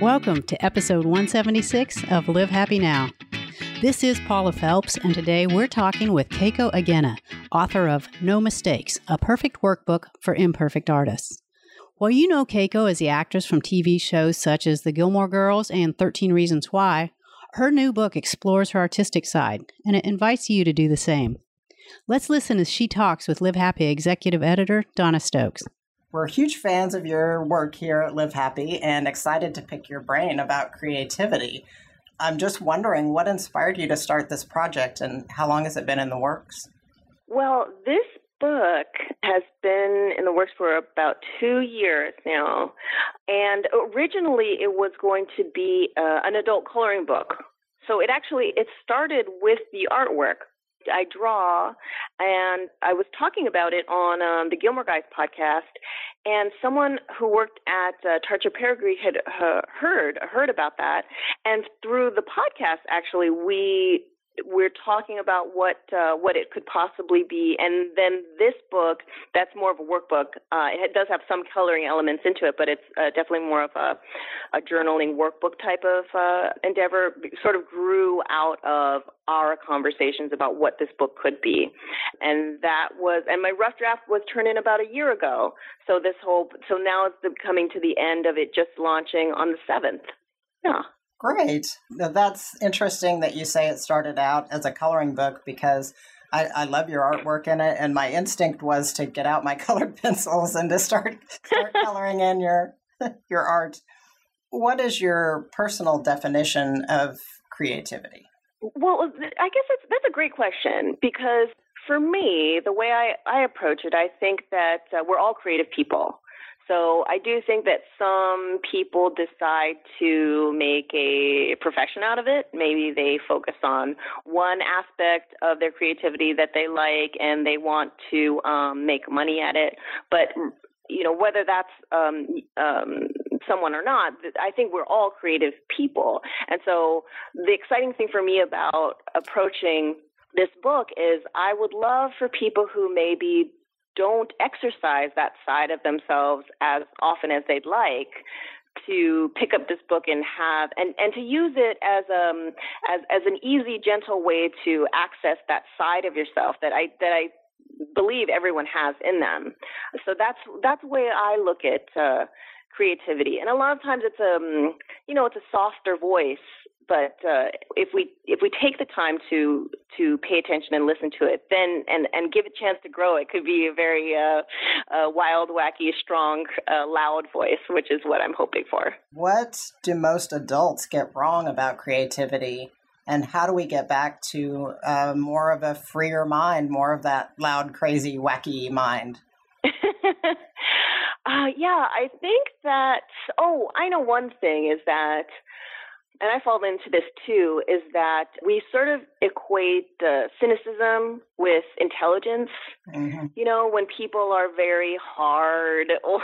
Welcome to episode 176 of Live Happy Now. This is Paula Felps, and today we're talking with Keiko Agena, author of No Mistakes, a perfect workbook for imperfect artists. Well, you know Keiko as the actress from TV shows such as The Gilmore Girls and 13 Reasons Why. Her new book explores her artistic side, and it invites you to do the same. Let's listen as she talks with Live Happy executive editor Donna Stokes. We're huge fans of your work here at Live Happy and excited to pick your brain about creativity. I'm just wondering what inspired you to start this project and how long has it been in the works? Well, this book has been in the works for about two years now. And originally it was going to be uh, an adult coloring book. So it actually it started with the artwork I draw, and I was talking about it on um, the Gilmore Guys podcast, and someone who worked at uh, TarcherPerigee had uh, heard heard about that, and through the podcast, actually, we we're talking about what uh, what it could possibly be, and then this book that's more of a workbook. Uh, it does have some coloring elements into it, but it's uh, definitely more of a, a journaling workbook type of uh, endeavor. Sort of grew out of our conversations about what this book could be, and that was and my rough draft was turned in about a year ago. So this whole so now it's coming to the end of it, just launching on the seventh. Yeah. Great. That's interesting that you say it started out as a coloring book because I, I, love your artwork in it, and my instinct was to get out my colored pencils and to start start coloring in your your art. What is your personal definition of creativity? Well, I guess that's that's a great question because for me, the way I, I approach it, I think that uh, we're all creative people. So I do think that some people decide to make a profession out of it. Maybe they focus on one aspect of their creativity that they like and they want to um, make money at it. But you know whether that's um, um, someone or not, I think we're all creative people. And so the exciting thing for me about approaching this book is I would love for people who maybe don't exercise that side of themselves as often as they'd like to pick up this book and have and, and to use it as um as as an easy gentle way to access that side of yourself that I that I believe everyone has in them. So that's that's the way I look at uh creativity. And a lot of times it's um you know it's a softer voice but uh, if we if we take the time to to pay attention and listen to it, then and and give it a chance to grow, it could be a very uh, uh, wild, wacky, strong, uh, loud voice, which is what I'm hoping for. What do most adults get wrong about creativity? And how do we get back to uh, more of a freer mind, more of that loud, crazy, wacky mind? Uh, yeah, I think that. Oh, I know one thing is that and I fall into this too, is that we sort of equate the cynicism with intelligence. Mm-hmm. You know, when people are very hard or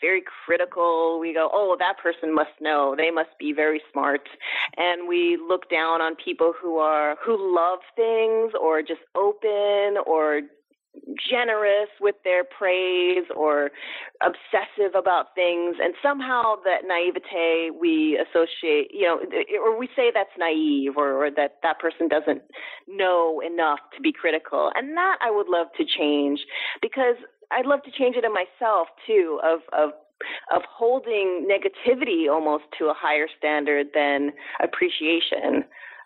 very critical, we go, oh, that person must know. They must be very smart. And we look down on people who are, who love things or just open or generous with their praise or obsessive about things and somehow that naivete we associate you know or we say that's naive or, or that that person doesn't know enough to be critical. And that i would love to change because i'd love to change it in myself too of of of holding negativity almost to a higher standard than appreciation.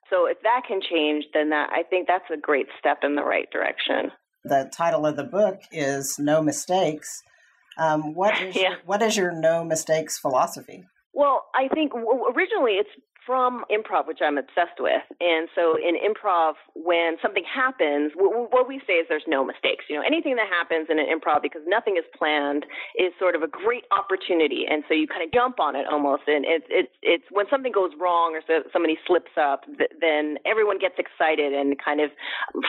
So if that can change then that i think that's a great step in the right direction the title of the book is No Mistakes. Um, what is yeah. your, what is your no mistakes philosophy? Well, I think originally it's from improv, which I'm obsessed with. And so in improv, when something happens, what we say is there's no mistakes. You know, anything that happens in an improv because nothing is planned is sort of a great opportunity. And so you kind of jump on it almost. And it's, it's, it's when something goes wrong or so somebody slips up, then everyone gets excited and kind of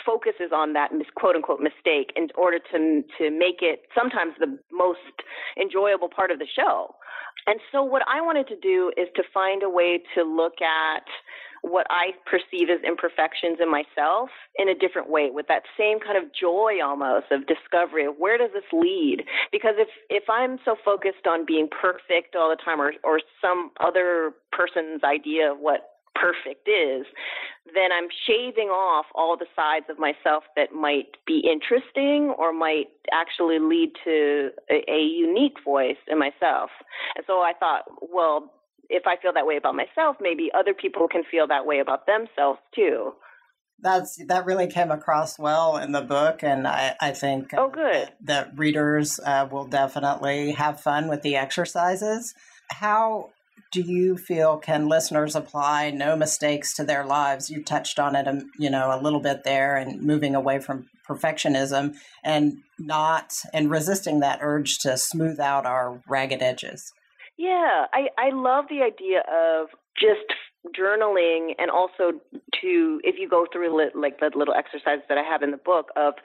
focuses on that quote unquote mistake in order to, to make it sometimes the most enjoyable part of the show. And so what I wanted to do is to find a way to look at what I perceive as imperfections in myself in a different way with that same kind of joy almost of discovery of where does this lead? Because if, if I'm so focused on being perfect all the time or, or some other person's idea of what perfect is, then I'm shaving off all the sides of myself that might be interesting or might actually lead to a, a unique voice in myself. And so I thought, well, if I feel that way about myself, maybe other people can feel that way about themselves too. That's that really came across well in the book, and I, I think oh, good. that, that readers uh, will definitely have fun with the exercises. How do you feel can listeners apply no mistakes to their lives? You touched on it, um, you know, a little bit there, and moving away from perfectionism and not and resisting that urge to smooth out our ragged edges. Yeah, I I love the idea of just journaling and also to if you go through like the little exercises that I have in the book of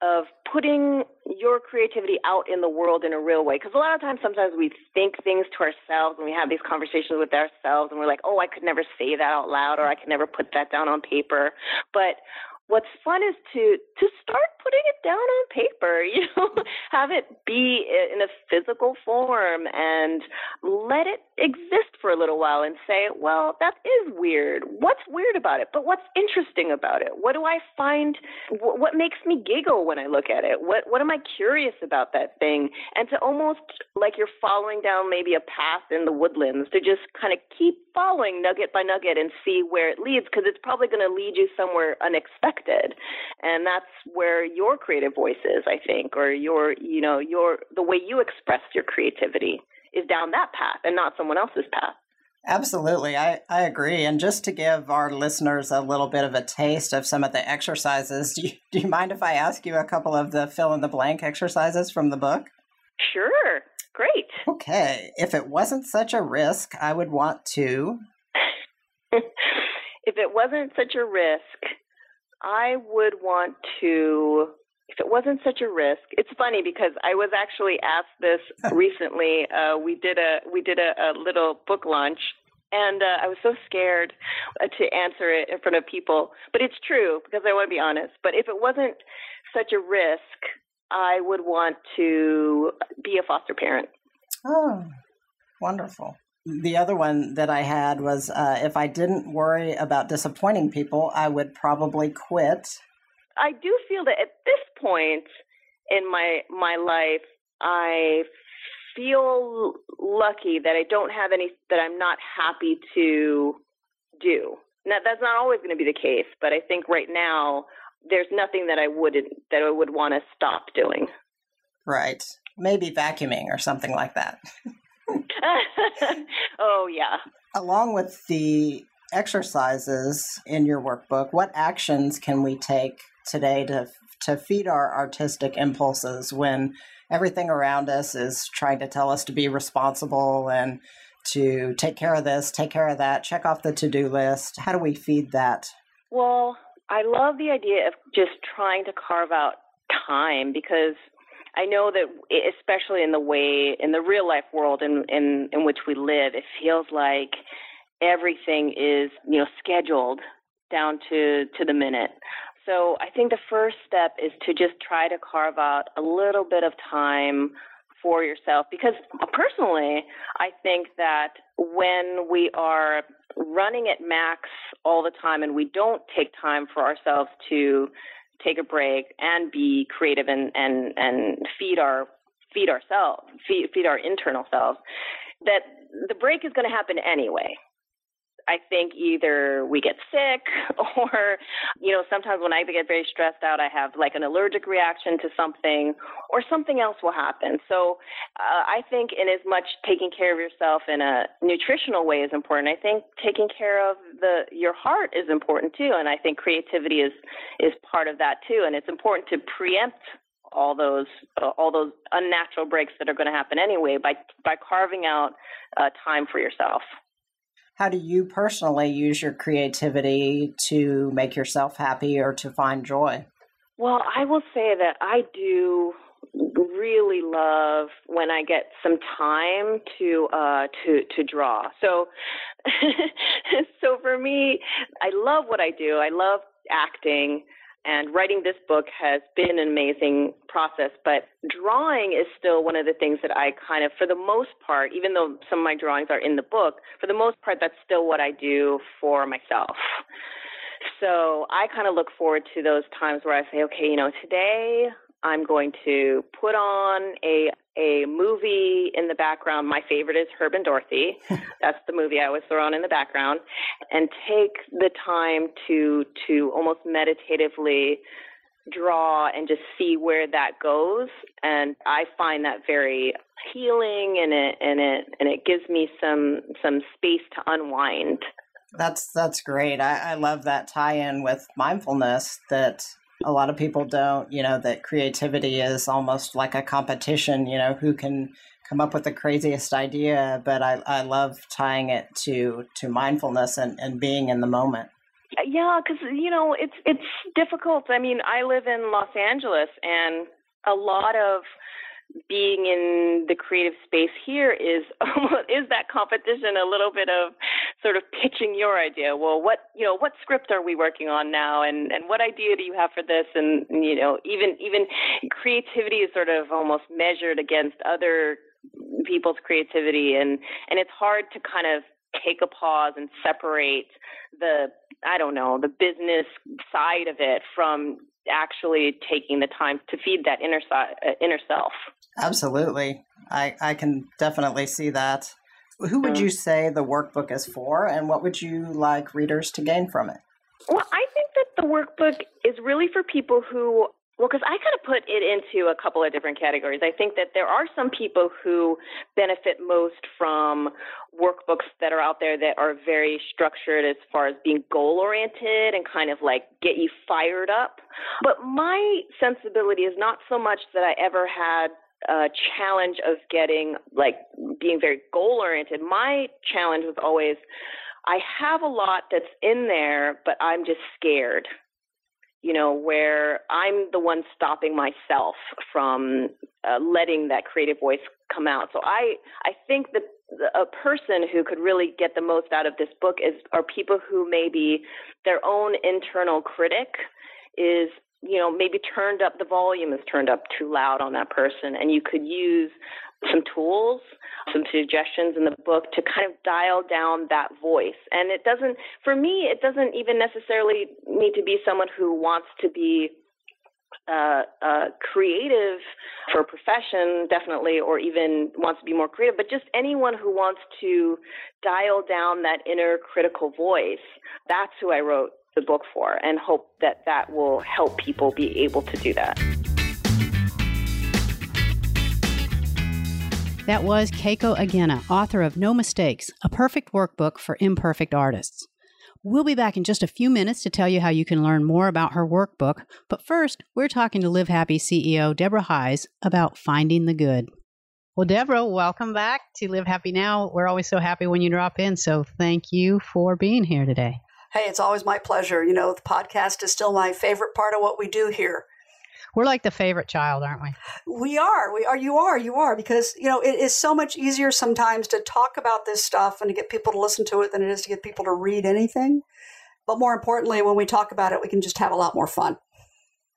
of putting your creativity out in the world in a real way. Because a lot of times, sometimes we think things to ourselves and we have these conversations with ourselves and we're like, oh, I could never say that out loud or I could never put that down on paper. But what's fun is to to start putting it down on paper you know? Have it be in a physical form and let it exist for a little while and say well that is weird. What's weird about it? But what's interesting about it? What do i find what makes me giggle when i look at it? What what am i curious about that thing? And to almost like you're following down maybe a path in the woodlands to just kind of keep following nugget by nugget and see where it leads because it's probably going to lead you somewhere unexpected and that's where your creative voice is i think or your you know your the way you express your creativity is down that path and not someone else's path Absolutely. I, I agree. And just to give our listeners a little bit of a taste of some of the exercises, do you, do you mind if I ask you a couple of the fill in the blank exercises from the book? Sure. Great. Okay. If it wasn't such a risk, I would want to. if it wasn't such a risk, I would want to, if it wasn't such a risk. It's funny because I was actually asked this recently. Uh, we did a we did a, a little book launch, and uh, I was so scared uh, to answer it in front of people. But it's true because I want to be honest. But if it wasn't such a risk, I would want to be a foster parent. Oh, wonderful the other one that I had was uh, if I didn't worry about disappointing people, I would probably quit. I do feel that at this point in my my life, I feel lucky that I don't have any that I'm not happy to do. Now that's not always going to be the case, but I think right now there's nothing that I wouldn't that I would want to stop doing. Right. Maybe vacuuming or something like that. oh, yeah. Along with the exercises in your workbook, what actions can we take today to to feed our artistic impulses when everything around us is trying to tell us to be responsible and to take care of this, take care of that, check off the to-do list? How do we feed that? Well, I love the idea of just trying to carve out time because I know that, especially in the way in the real life world in in in which we live, it feels like everything is you know scheduled down to to the minute. So I think the first step is to just try to carve out a little bit of time for yourself because personally I think that when we are running at max all the time and we don't take time for ourselves to take a break and be creative and and and feed our feed ourselves feed feed our internal selves that the break is going to happen anyway I think either we get sick or, you know, sometimes when I get very stressed out, I have like an allergic reaction to something or something else will happen. So uh, I think in as much taking care of yourself in a nutritional way is important. I think taking care of the, your heart is important too. And I think creativity is, is part of that too. And it's important to preempt all those uh, all those unnatural breaks that are going to happen anyway by by carving out uh, time for yourself. How do you personally use your creativity to make yourself happy or to find joy? Well, I will say that I do really love when I get some time to uh, to to draw. So so for me, I love what I do. I love acting. And writing this book has been an amazing process, but drawing is still one of the things that I kind of, for the most part, even though some of my drawings are in the book, for the most part, that's still what I do for myself. So I kind of look forward to those times where I say, okay, you know, today I'm going to put on a a movie in the background. My favorite is Herb and Dorothy. That's the movie I always throw on in the background, and take the time to to almost meditatively draw and just see where that goes. And I find that very healing, and it and it and it gives me some some space to unwind. That's that's great. I, I love that tie-in with mindfulness that a lot of people don't, you know, that creativity is almost like a competition, you know, who can come up with the craziest idea. But I, I love tying it to to mindfulness and, and being in the moment. Yeah, because you know it's it's difficult. I mean, I live in Los Angeles, and a lot of being in the creative space here is is that competition a little bit of sort of pitching your idea well what you know what script are we working on now and and what idea do you have for this and you know even even creativity is sort of almost measured against other people's creativity and and it's hard to kind of take a pause and separate the I don't know the business side of it from actually taking the time to feed that inner side, uh, inner self. Absolutely. I, I can definitely see that. Who would you say the workbook is for, and what would you like readers to gain from it? Well, I think that the workbook is really for people who well, because I kind of put it into a couple of different categories. I think that there are some people who benefit most from workbooks that are out there that are very structured as far as being goal oriented and kind of like get you fired up. But my sensibility is not so much that I ever had a challenge of getting like being very goal oriented. My challenge was always I have a lot that's in there, but I'm just scared you know, where I'm the one stopping myself from uh, letting that creative voice come out. So I, I think that a person who could really get the most out of this book is are people who maybe their own internal critic is you know maybe turned up the volume is turned up too loud on that person and you could use some tools, some suggestions in the book to kind of dial down that voice. And it doesn't, for me, it doesn't even necessarily need to be someone who wants to be uh, uh, creative for a profession, definitely, or even wants to be more creative, but just anyone who wants to dial down that inner critical voice. That's who I wrote the book for, and hope that that will help people be able to do that. That was Keiko Agena, author of No Mistakes, a perfect workbook for imperfect artists. We'll be back in just a few minutes to tell you how you can learn more about her workbook. But first, we're talking to Live Happy CEO Deborah Heisz about finding the good. Well, Deborah, welcome back to Live Happy Now. We're always so happy when you drop in. So thank you for being here today. Hey, it's always my pleasure. You know, the podcast is still my favorite part of what we do here. We're like the favorite child, aren't we? We are. We are. You are. You are. Because, you know, it is so much easier sometimes to talk about this stuff and to get people to listen to it than it is to get people to read anything. But more importantly, when we talk about it, we can just have a lot more fun.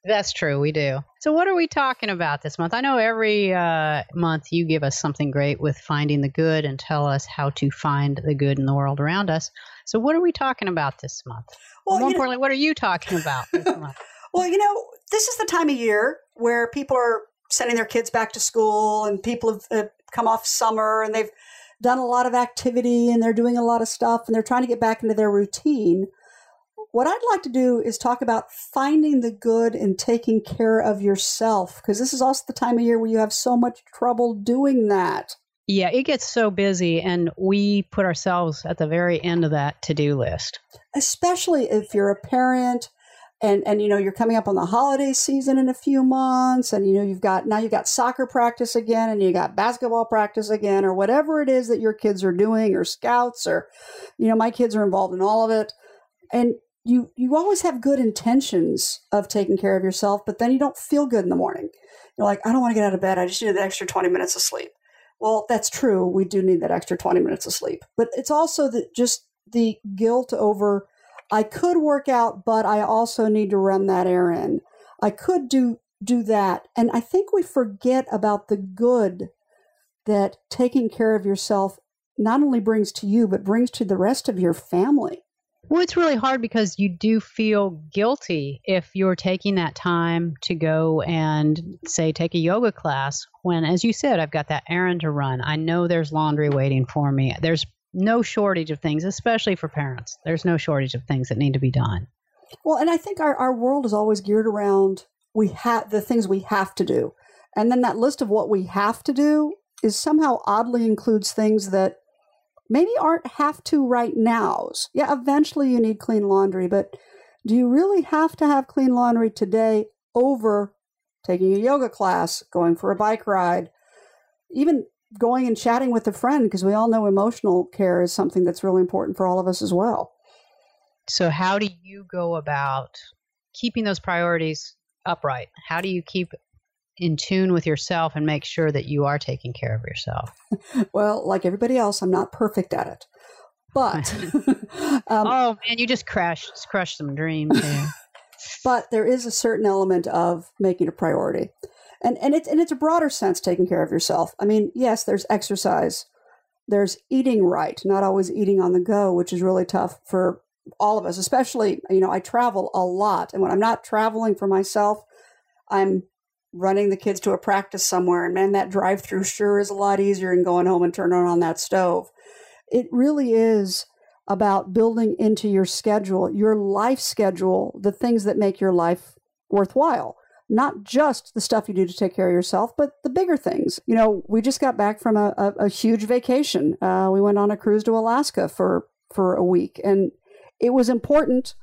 That's true. We do. So, what are we talking about this month? I know every uh, month you give us something great with finding the good and tell us how to find the good in the world around us. So, what are we talking about this month? Well, more importantly, know, what are you talking about this month? Well, you know, this is the time of year where people are sending their kids back to school and people have, have come off summer and they've done a lot of activity and they're doing a lot of stuff and they're trying to get back into their routine. What I'd like to do is talk about finding the good and taking care of yourself because this is also the time of year where you have so much trouble doing that. Yeah, it gets so busy, and we put ourselves at the very end of that to do list. Especially if you're a parent and and you know you're coming up on the holiday season in a few months and you know you've got now you've got soccer practice again and you got basketball practice again or whatever it is that your kids are doing or scouts or you know my kids are involved in all of it and you you always have good intentions of taking care of yourself, but then you don't feel good in the morning. You're like, I don't want to get out of bed. I just need the extra 20 minutes of sleep. Well, that's true. We do need that extra 20 minutes of sleep. But it's also that just the guilt over I could work out, but I also need to run that errand. I could do do that. And I think we forget about the good that taking care of yourself not only brings to you, but brings to the rest of your family. Well, it's really hard because you do feel guilty if you're taking that time to go and, say, take a yoga class when, as you said, I've got that errand to run. I know there's laundry waiting for me. There's no shortage of things, especially for parents. There's no shortage of things that need to be done. Well, and I think our, our world is always geared around we have the things we have to do. And then that list of what we have to do is somehow oddly includes things that maybe aren't have to right nows. Yeah, eventually you need clean laundry, but do you really have to have clean laundry today over taking a yoga class, going for a bike ride, even going and chatting with a friend? Because we all know emotional care is something that's really important for all of us as well. So, how do you go about keeping those priorities upright? How do you keep in tune with yourself and make sure that you are taking care of yourself? well, like everybody else, I'm not perfect at it. But um, oh man, you just crashed crushed some dreams but there is a certain element of making a priority, and and it's and it's a broader sense taking care of yourself. I mean, yes, there's exercise, there's eating right, not always eating on the go, which is really tough for all of us. Especially, you know, I travel a lot, and when I'm not traveling for myself, I'm running the kids to a practice somewhere. And man, that drive through sure is a lot easier than going home and turning on that stove. It really is about building into your schedule, your life schedule, the things that make your life worthwhile. Not just the stuff you do to take care of yourself, but the bigger things. You know, we just got back from a, a, a huge vacation. Uh, we went on a cruise to Alaska for for a week, and it was important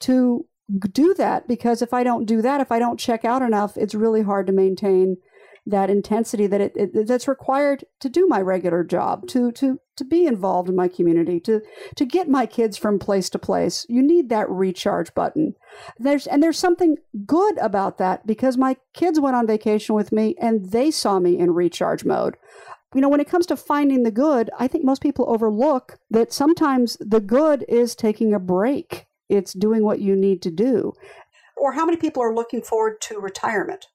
to do that because if I don't do that, if I don't check out enough, it's really hard to maintain that intensity that it, it, that's required to do my regular job, to to to be involved in my community, to to get my kids from place to place. You need that recharge button. There's and there's something good about that because my kids went on vacation with me and they saw me in recharge mode. You know, when it comes to finding the good, I think most people overlook that sometimes the good is taking a break it's doing what you need to do. Or how many people are looking forward to retirement?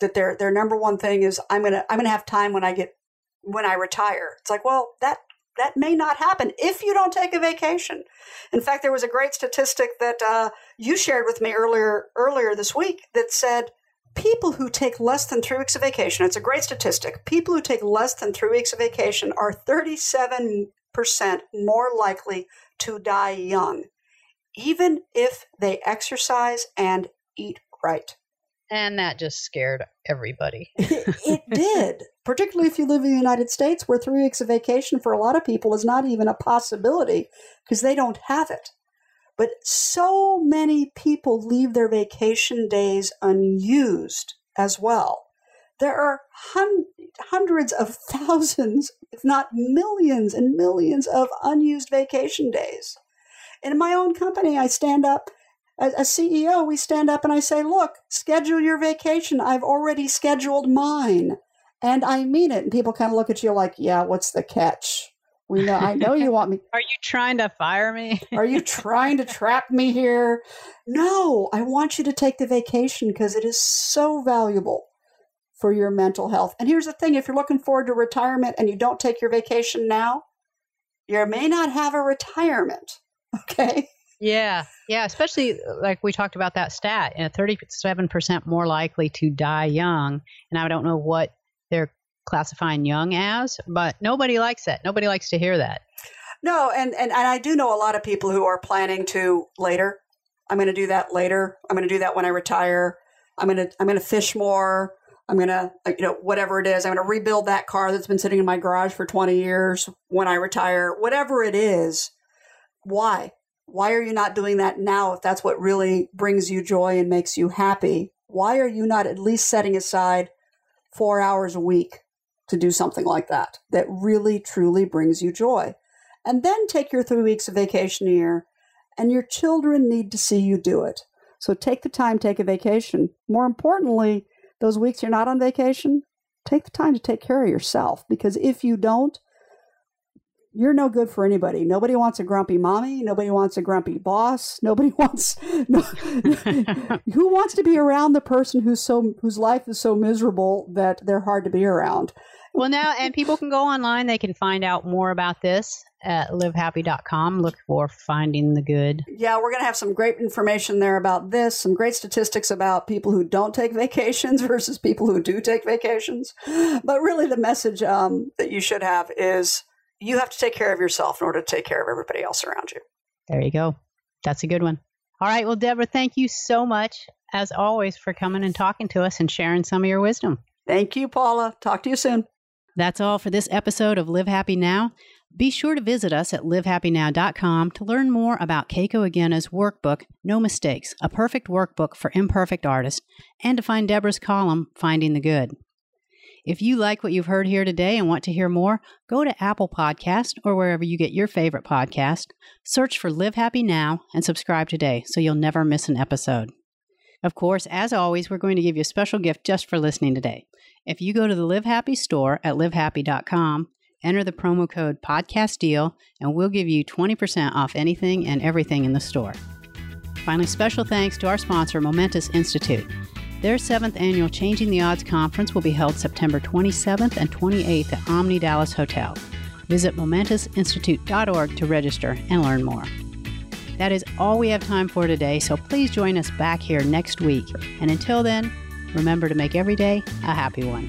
That their their number one thing is I'm gonna I'm gonna have time when I get when I retire. It's like, well, that that may not happen if you don't take a vacation. In fact, there was a great statistic that uh, you shared with me earlier earlier this week that said people who take less than three weeks of vacation. It's a great statistic. People who take less than three weeks of vacation are 37 percent more likely to die young even if they exercise and eat right. And that just scared everybody. it did, particularly if you live in the United States, where three weeks of vacation for a lot of people is not even a possibility because they don't have it. But so many people leave their vacation days unused as well. There are hun- hundreds of thousands, if not millions and millions of unused vacation days. In my own company, I stand up as a CEO, we stand up and I say, look, schedule your vacation. I've already scheduled mine. And I mean it. And people kind of look at you like, yeah, what's the catch? We know, I know you want me. Are you trying to fire me? Are you trying to trap me here? No, I want you to take the vacation because it is so valuable for your mental health. And here's the thing if you're looking forward to retirement and you don't take your vacation now, you may not have a retirement. Okay. Yeah. Yeah. Especially uh, like we talked about that stat, you know, 37% more likely to die young. And I don't know what they're classifying young as, but nobody likes that. Nobody likes to hear that. No. And, and, and I do know a lot of people who are planning to later. I'm going to do that later. I'm going to do that when I retire. I'm going to, I'm going to fish more. I'm going to, uh, you know, whatever it is, I'm going to rebuild that car that's been sitting in my garage for 20 years when I retire, whatever it is why? Why are you not doing that now if that's what really brings you joy and makes you happy? Why are you not at least setting aside four hours a week to do something like that that really truly brings you joy? And then take your three weeks of vacation a year and your children need to see you do it. So take the time, take a vacation. More importantly, those weeks you're not on vacation, take the time to take care of yourself because if you don't, you're no good for anybody. Nobody wants a grumpy mommy. Nobody wants a grumpy boss. Nobody wants no, who wants to be around the person who's so whose life is so miserable that they're hard to be around. Well, now and people can go online. They can find out more about this at livehappy.com. Look for finding the good. Yeah, we're going to have some great information there about this, some great statistics about people who don't take vacations versus people who do take vacations. But really, the message um, that you should have is you have to take care of yourself in order to take care of everybody else around you. There you go. That's a good one. All right. Well, Deborah, thank you so much, as always, for coming and talking to us and sharing some of your wisdom. Thank you, Paula. Talk to you soon. That's all for this episode of Live Happy Now. Be sure to visit us at livehappynow.com to learn more about Keiko Agena's workbook, No Mistakes, a perfect workbook for imperfect artists, and to find Deborah's column, Finding the Good. If you like what you've heard here today and want to hear more, go to Apple Podcast or wherever you get your favorite podcast, search for Live Happy Now, and subscribe today so you'll never miss an episode. Of course, as always, we're going to give you a special gift just for listening today. If you go to the Live Happy store at livehappy.com, enter the promo code podcast deal, and we'll give you 20% off anything and everything in the store. Finally, special thanks to our sponsor, Momentous Institute. Their seventh annual Changing the Odds conference will be held September 27th and 28th at Omni Dallas Hotel. Visit momentousinstitute.org to register and learn more. That is all we have time for today, so please join us back here next week. And until then, remember to make every day a happy one.